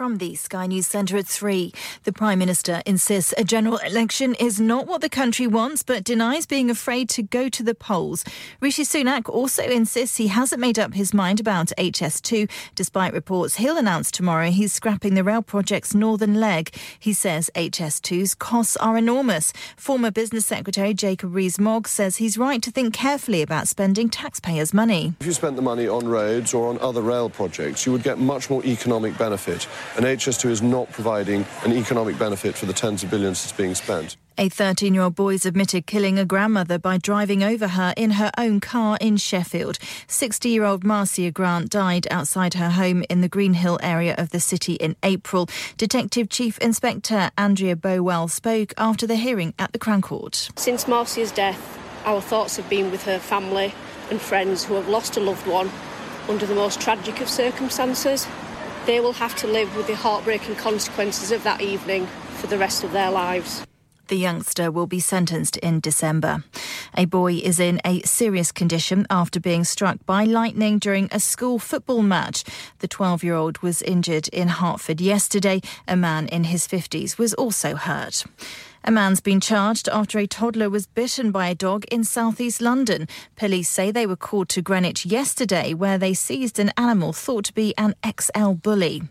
From the Sky News Centre at 3, the Prime Minister insists a general election is not what the country wants, but denies being afraid to go to the polls. Rishi Sunak also insists he hasn't made up his mind about HS2, despite reports he'll announce tomorrow he's scrapping the rail project's northern leg. He says HS2's costs are enormous. Former Business Secretary Jacob Rees-Mogg says he's right to think carefully about spending taxpayers' money. If you spent the money on roads or on other rail projects, you would get much more economic benefit and HS2 is not providing an economic benefit for the tens of billions that's being spent. A 13 year old boy's admitted killing a grandmother by driving over her in her own car in Sheffield. 60 year old Marcia Grant died outside her home in the Greenhill area of the city in April. Detective Chief Inspector Andrea Bowell spoke after the hearing at the Crown Court. Since Marcia's death, our thoughts have been with her family and friends who have lost a loved one under the most tragic of circumstances. They will have to live with the heartbreaking consequences of that evening for the rest of their lives. The youngster will be sentenced in December. A boy is in a serious condition after being struck by lightning during a school football match. The 12 year old was injured in Hartford yesterday. A man in his 50s was also hurt. A man's been charged after a toddler was bitten by a dog in southeast London. Police say they were called to Greenwich yesterday where they seized an animal thought to be an XL bully.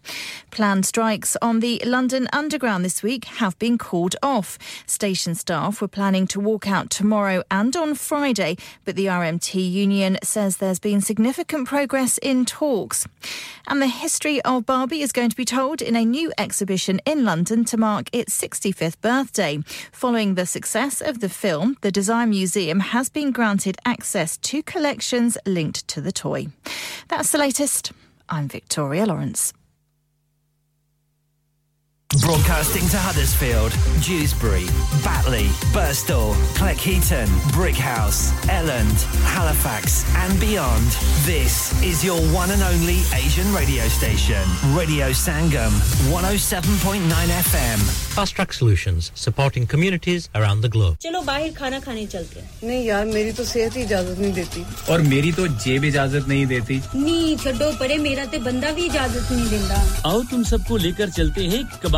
Planned strikes on the London Underground this week have been called off. Station staff were planning to walk out tomorrow and on Friday, but the RMT union says there's been significant progress in talks. And the history of Barbie is going to be told in a new exhibition in London to mark its 65th birthday. Following the success of the film, the Design Museum has been granted access to collections linked to the toy. That's the latest. I'm Victoria Lawrence. Broadcasting to Huddersfield, Dewsbury, Batley, Burstall, Cleckheaton, Brickhouse, Elland, Halifax, and beyond. This is your one and only Asian radio station, Radio Sangam, 107.9 FM. Fast Track Solutions, supporting communities around the globe. चलो बाहर खाना खाने चलते हैं नहीं यार मेरी तो सेहत ही इजाजत नहीं देती और मेरी तो जेब इजाजत नहीं देती नी छोड़ो परे मेरा ते बंदा भी इजाजत नहीं देता आओ तुम सबको लेकर चलते हैं कबाब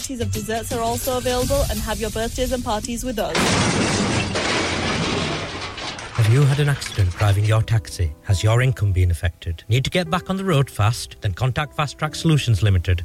varieties of desserts are also available and have your birthdays and parties with us. Have you had an accident driving your taxi? Has your income been affected? Need to get back on the road fast? Then contact Fast Track Solutions Limited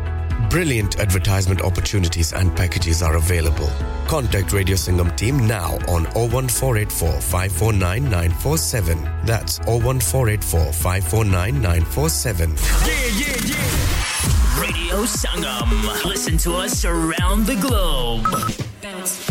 Brilliant advertisement opportunities and packages are available. Contact Radio Singham team now on 01484 549 947. That's 01484 549 947. Yeah, yeah, yeah. Radio Sangam. Listen to us around the globe. Bounce.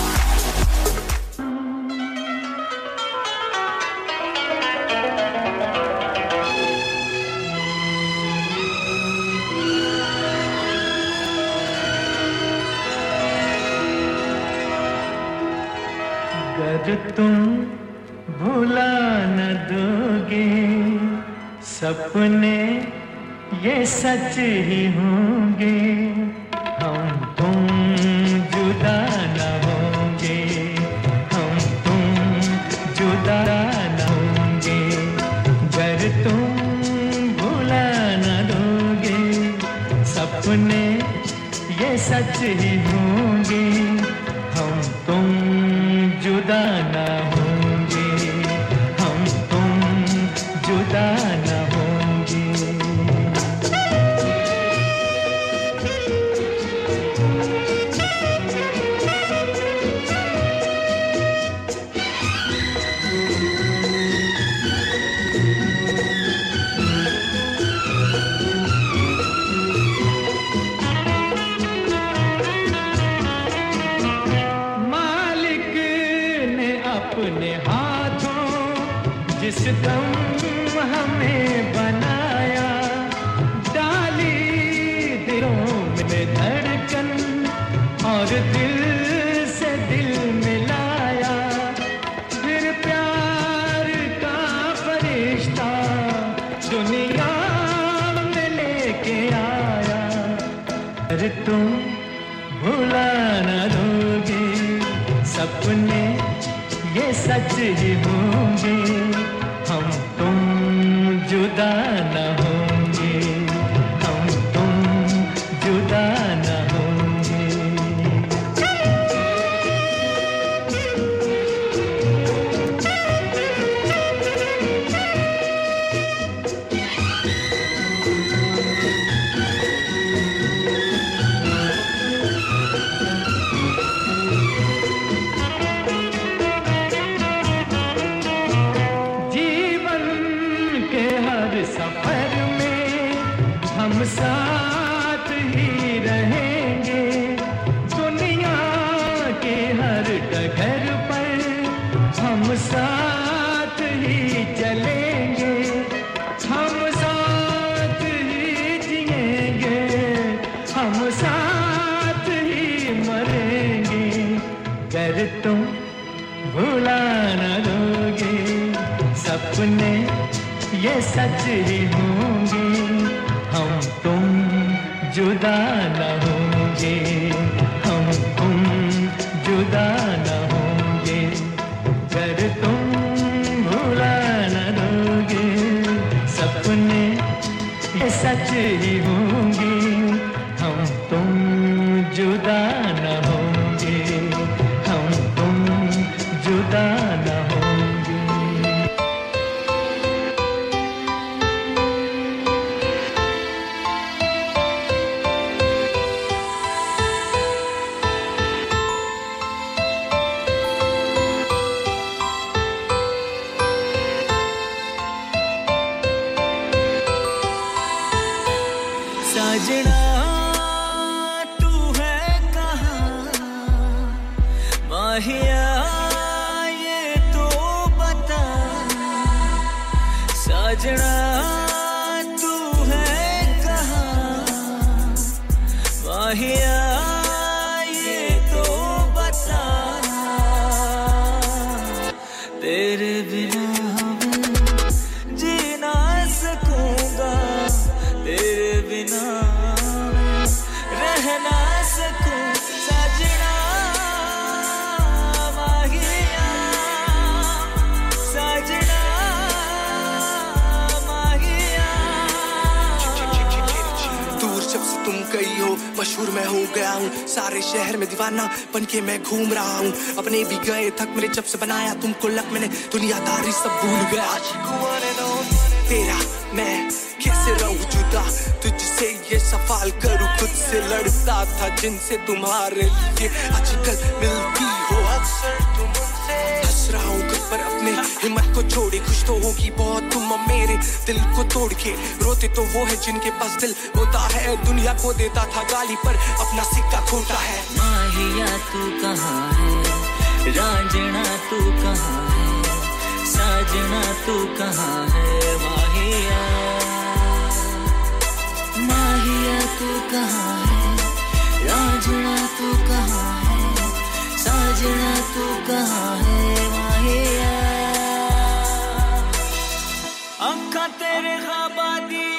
अगर तुम भुला न दोगे सपने ये सच ही होंगे। ये सच ही Sahibim मशहूर मैं हो गया हूँ। सारे शहर में दीवाना बन के मैं घूम रहा हूँ। अपने भी गए थक मेरे जब से बनाया तुमको लक मैंने। दुनियादारी सब भूल गया। तेरा मैं कैसे रहूँ जुदा? तुझसे ये सफाल करूँ, खुद से लड़ता था जिनसे तुम्हारे लिए आजकल मिलती हो। अक्सर पर अपने हिम्मत को छोड़े। खुश तो होगी बहुत, तुम मेरे दिल को तोड़ के। रोते तो वो है जिनके पास दिल होता है, दुनिया को देता था गाली पर अपना सिक्का खोटा है। माहिया, तू कहाँ है? रांझना, तू कहाँ है? साजना, तू कहाँ है? माहिया। माहिया, तू कहाँ है? रांझना, तू कहाँ है? साजना, तू कहाँ है? here. Anka tere khabadi.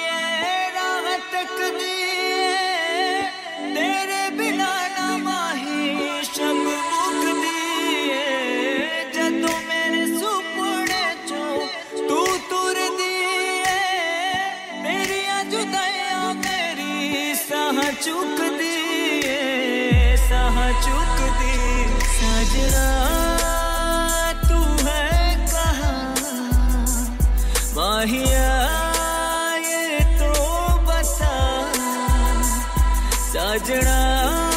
ਵੇਖਣਾ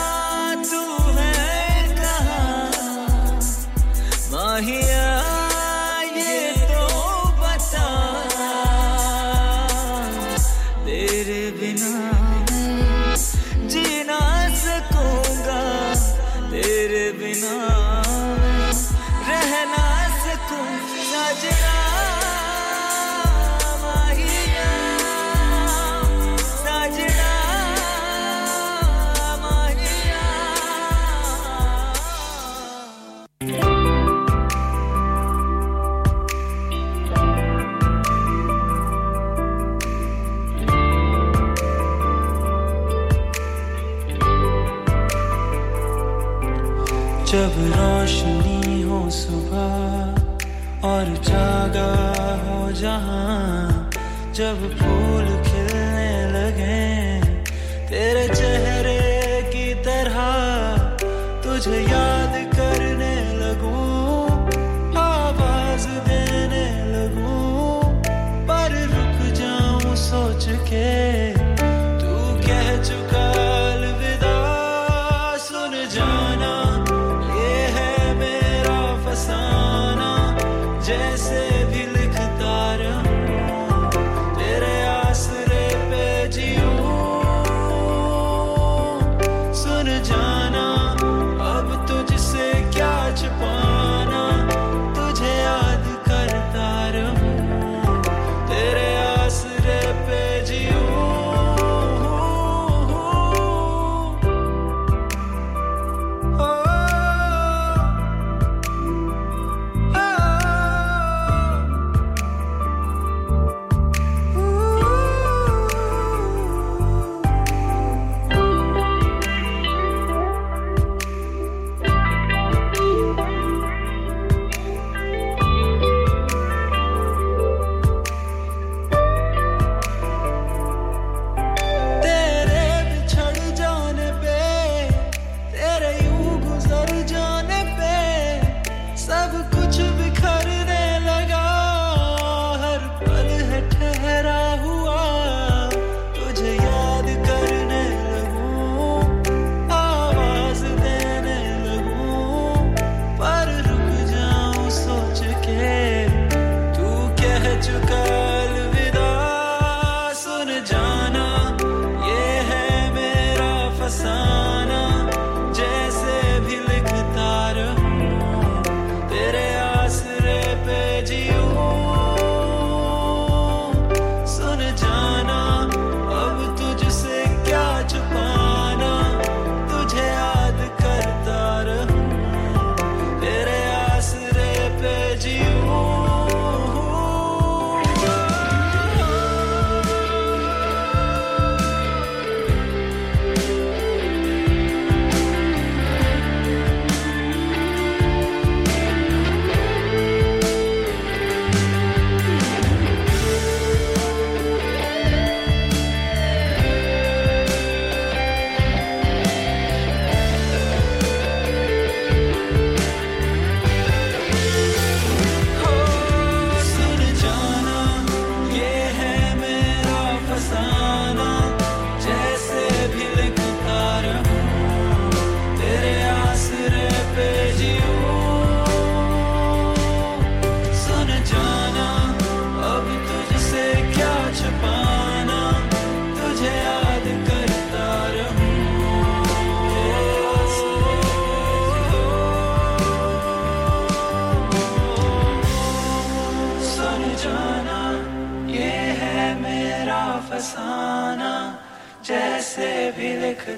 of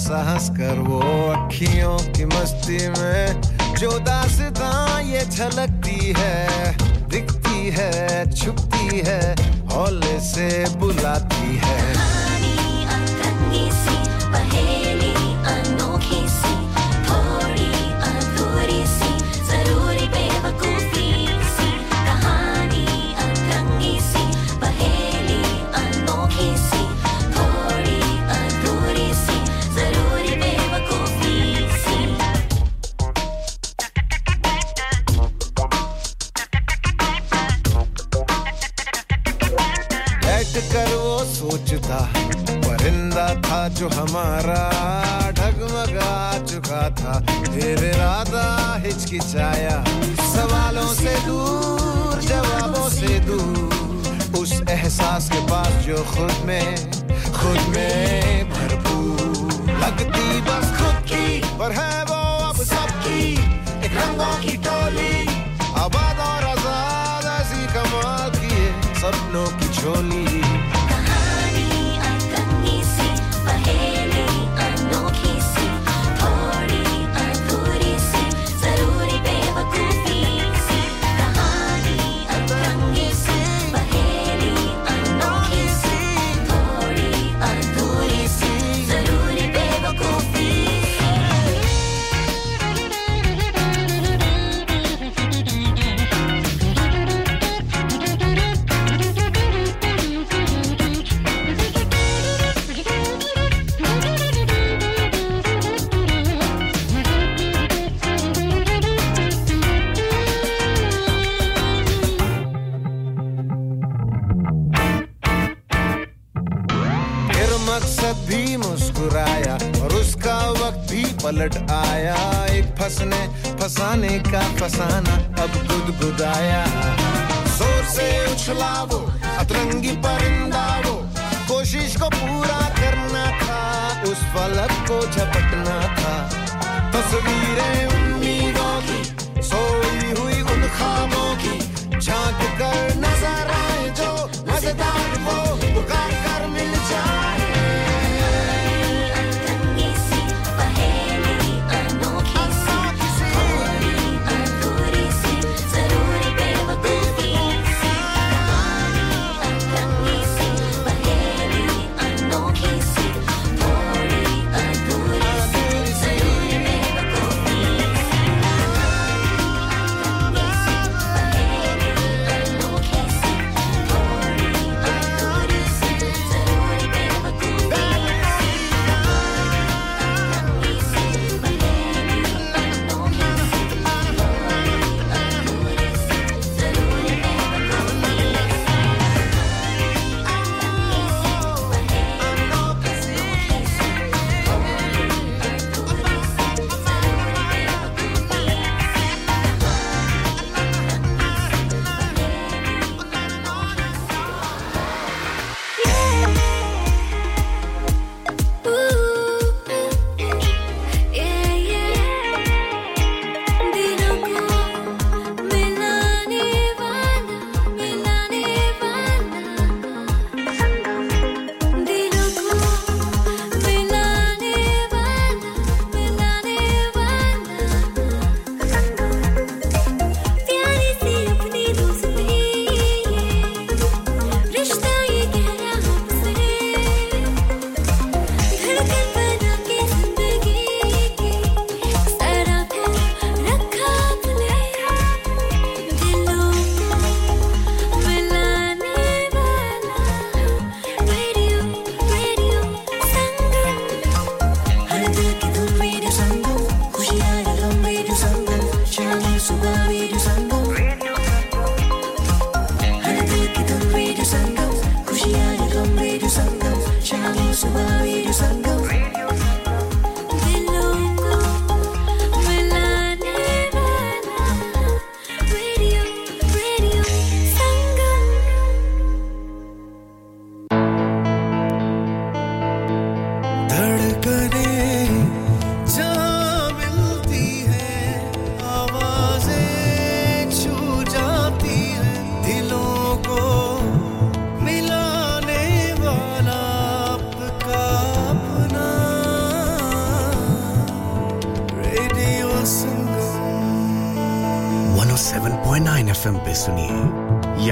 साहस कर वो अखियों की मस्ती में। जो दासता ये झलकती है। एहसास के पास जो खुद में खुद में भरपूर लगती, बस खुद की पर है वो अब सबकी। एक रंगों की टोली, आबाद और आज़ाद, ऐसी कमाल की सपनों की झोली। पलट आया, एक फंसने, फसाने का फसाना, अब गुदगुदाया ज़ोर से उछला वो अतरंगी परिंदा वो कोशिश को पूरा करना था, उस फलक को झपटना था। तस्वीरें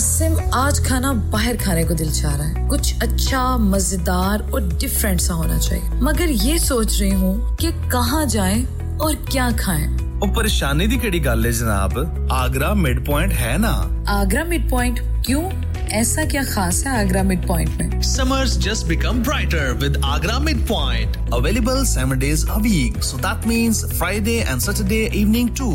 आसिम आज खाना बाहर खाने को दिल चाह रहा है कुछ अच्छा मजेदार और डिफरेंट सा होना चाहिए मगर ये सोच रही हूँ कि कहाँ जाएं और क्या खाएं ਉਹ ਪਰੇਸ਼ਾਨੀ ਦੀ ਕਿਹੜੀ ਗੱਲ ਹੈ ਜਨਾਬ ਆਗਰਾ ਮਿਡ ਪੁਆਇੰਟ ਹੈ ਨਾ आगरा मिड पॉइंट क्यों ऐसा क्या खास है आगरा मिड पॉइंट में Summers just become brighter with Agra Midpoint. Available 7 days a week. So that means Friday and Saturday evening too.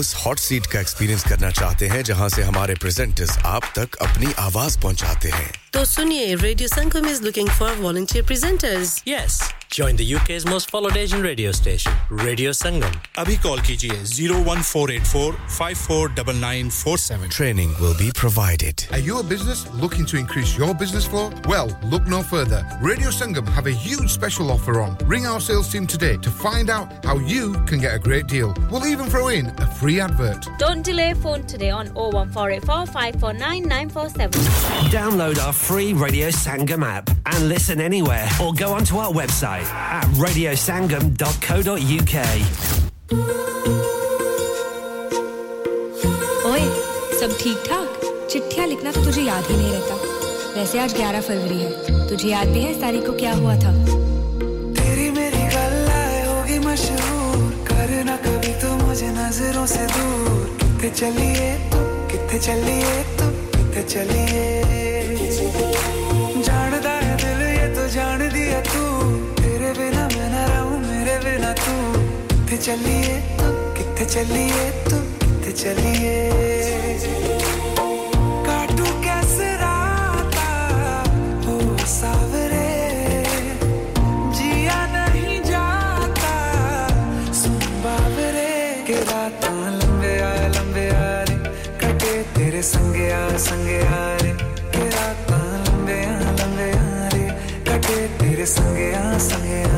उस हॉट सीट का एक्सपीरियंस करना चाहते हैं जहां से हमारे प्रेजेंटर्स आप तक अपनी आवाज पहुंचाते हैं तो सुनिए radio Sangam is looking for volunteer presenters Yes, join the UK's most followed Asian radio station, Radio Sangam. अभी कॉल कीजिए 01484549947 Training will be provided. Are you a business looking to increase your business flow? Well, look no further. Radio Sangam have a huge special offer on. Ring our sales team today to find out how you can get a great deal. We'll even throw in a free advert. Don't delay phone today on 01484 549 947. Download our free Radio Sangam app and listen anywhere or go onto our website at radiosangam.co.uk. ओए सब ठीक ठाक चिट्ठियाँ लिखना तो तुझे याद ही नहीं रहता वैसे आज 11 फरवरी है तुझे याद भी है इस तारीख को क्या हुआ था करना कभी तो मुझे नज़रों से दूर। कितने चलिए तू कितने चलिए तू कितने चलिए। जानदा है दिल ये तो जान दिया तू। तेरे बिना मैं ना रहूँ, मेरे बिना तू। कितने चलिए तू कितने चलिए तू कितने चलिए। संगे आ संगे आ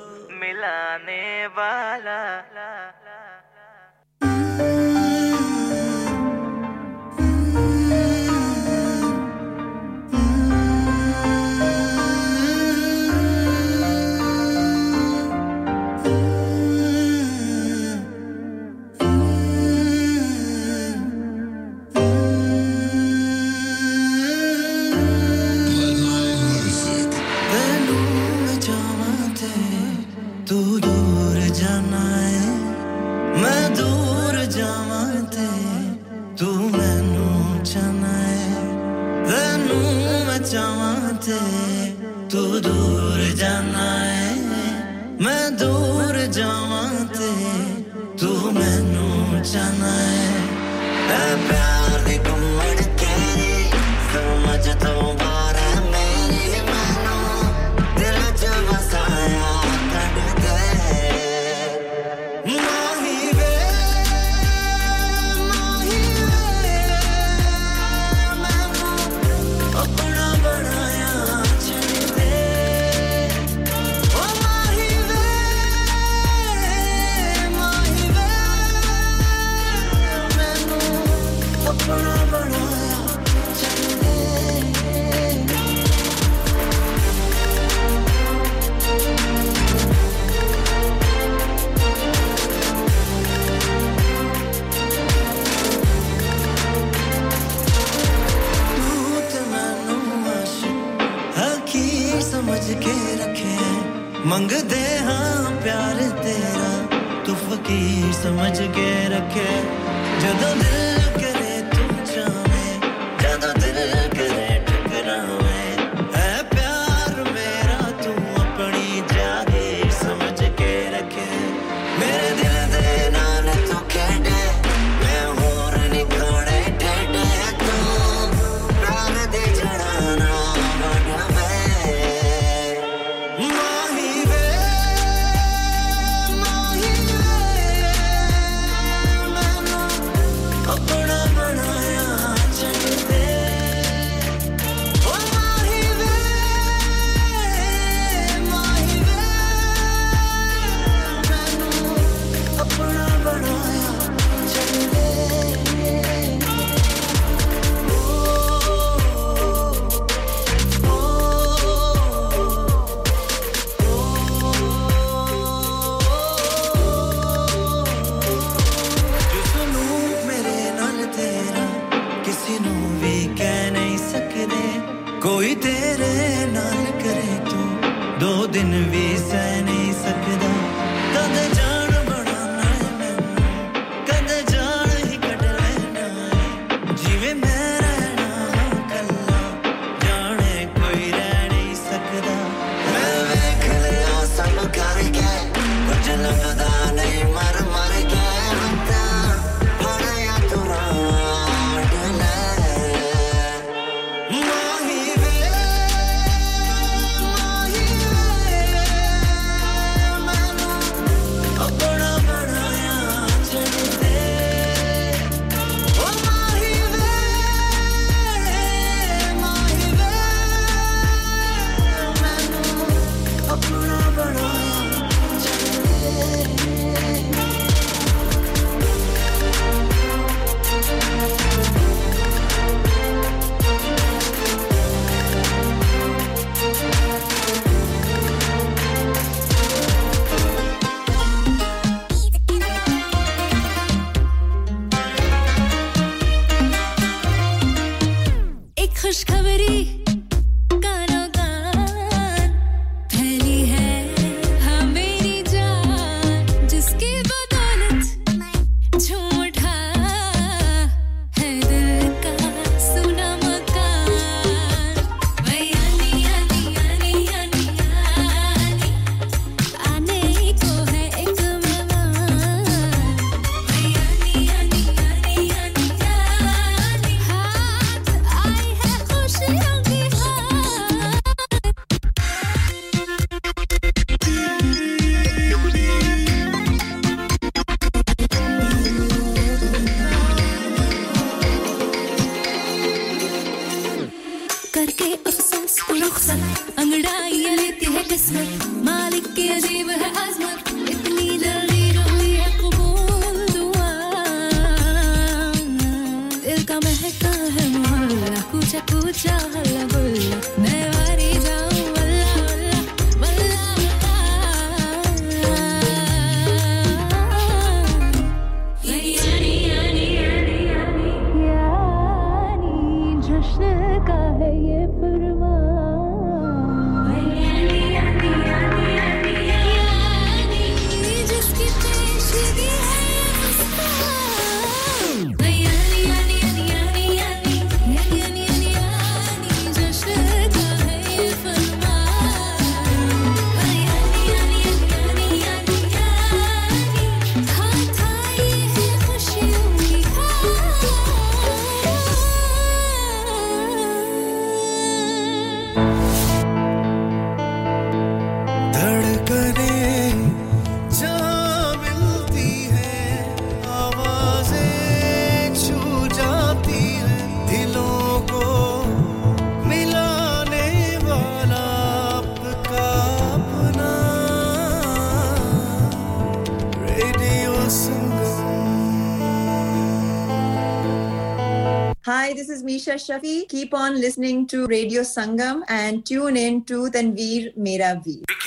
Aisha Shafi. Keep on listening to Radio Sangam and tune in to Tanveer Mera Veer.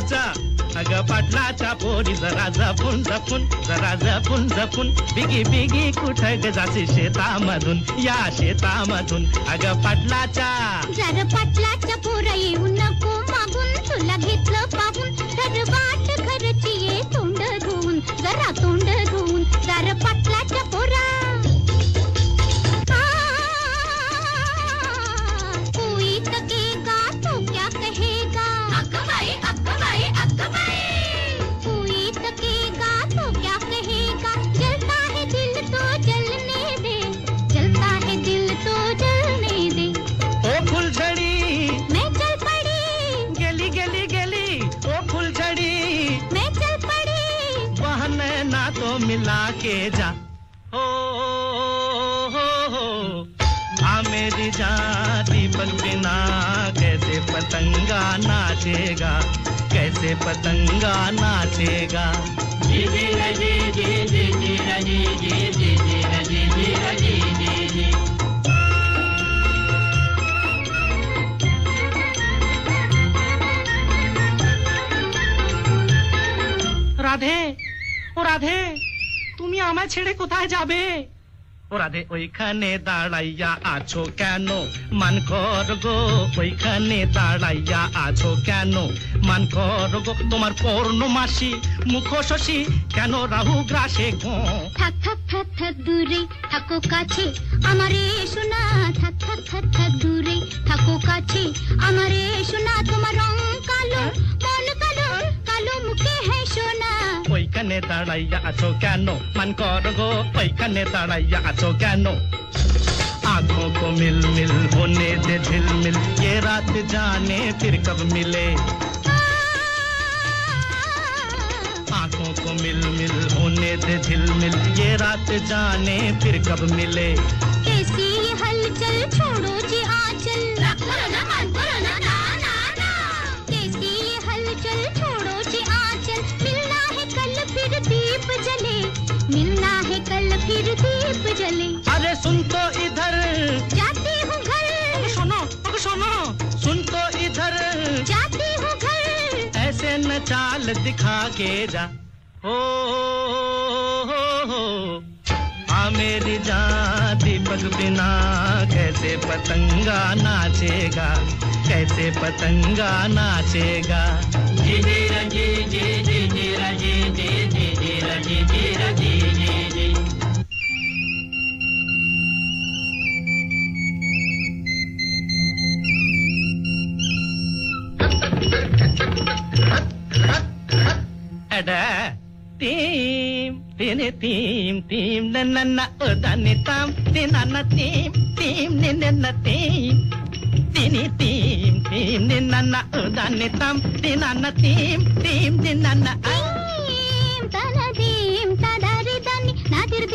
पाटलाचा अग पाटलाचा पोरी जरा जपून जपून जरा जपून जपून. बिगी बिगी कुठं ग जाते शेतामधून? या शेतामधून. अग पाटलाचा. जर पाटलाच्या पोरा येऊ नको मागून तुला घेतलं पाहून तर वाट जा। हो हो हो। आ मेरी जाति पर बिना कैसे पतंगा नाचेगा? कैसे पतंगा नाचेगा? जी जी जी जी जी जी जी जी जी जी जी जी राधे ओ राधे। আমায় ছেড়ে কোথায় যাবে? ও রাধে ওইখানে দাঁড়াইয়া আছো কেন? মান কর গো ওইখানে দাঁড়াইয়া আছো কেন? মান কর গো তোমার পৌর্ণমাসি মুখ শশী কেন রাহু গ্রাসে গো? থাক থাক থাক থাক দূরে থাকো কাছে আমারে শোনা থাক থাক থাক থাক দূরে থাকো কাছে আমারে শোনা তোমার রং কালো মন কালো কালো ಪೈಕನೆ ತಾಳಯ್ಯ ಅಸೋ ಕ್ಯಾನೋ ಮನ್ ಕೋರಗೋ ಪೈಕನೆ ತಾಳಯ್ಯ ಅಸೋ ಕ್ಯಾನೋ आँखों को मिल मिल होने दे झिल मिल ये रात जाने फिर कब मिले आँखों को मिल मिल होने दे झिल मिल ये रात जाने फिर कब मिले कैसी हलचल छोड़ो जी आंचल जले मिलना है कल फिर दीप जले। अरे सुन तो इधर। जाती हूँ घर। सुनो सुनो। सुन तो इधर। जाती हूँ घर। ऐसे न चाल दिखा के जा। हो हो हो आ मेरी जान दीपक बिना कैसे पतंगा नाचेगा? कैसे पतंगा नाचेगा? जी जी जी जी। తీం తిని తీం తీం నిన్న దాన్ని తాం తినన్న తీం తీం నిన్న తీం తిని తీం తీం నిన్న దాన్ని తాం తినన్న తీం తీం నిన్న తల తీం తదరి దాన్ని నా తిరు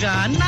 那个。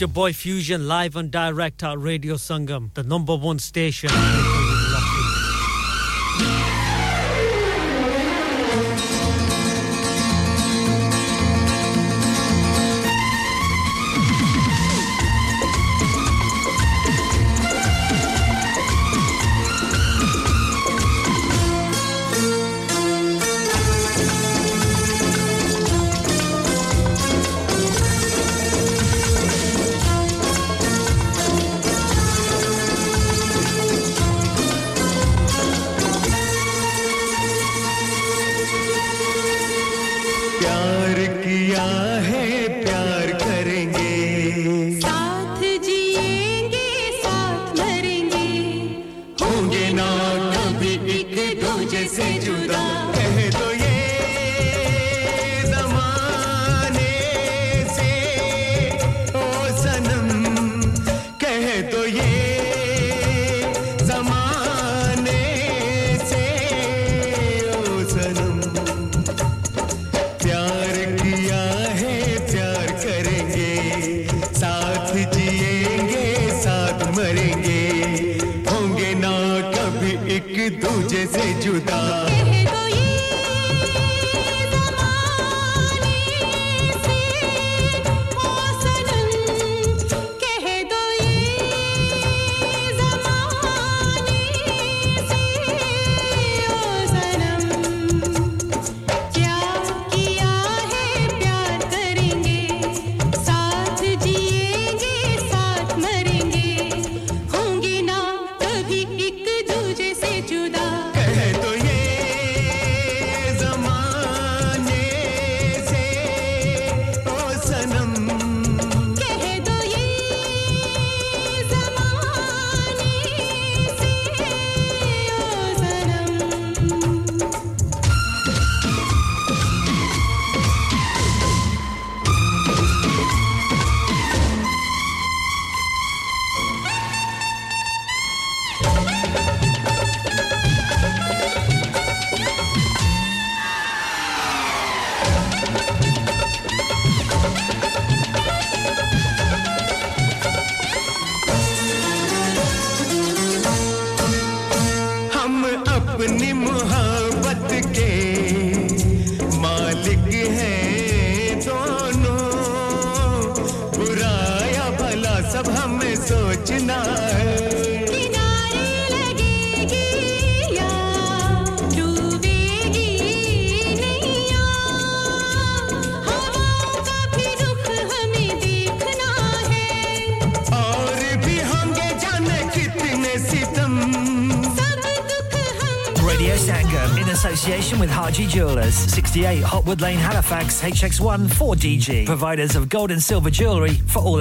Your boy Fusion live and direct at Radio Sangam, the number one station. love. 68 Hotwood Lane, Halifax, HX1 4DG. Providers of gold and silver jewellery for all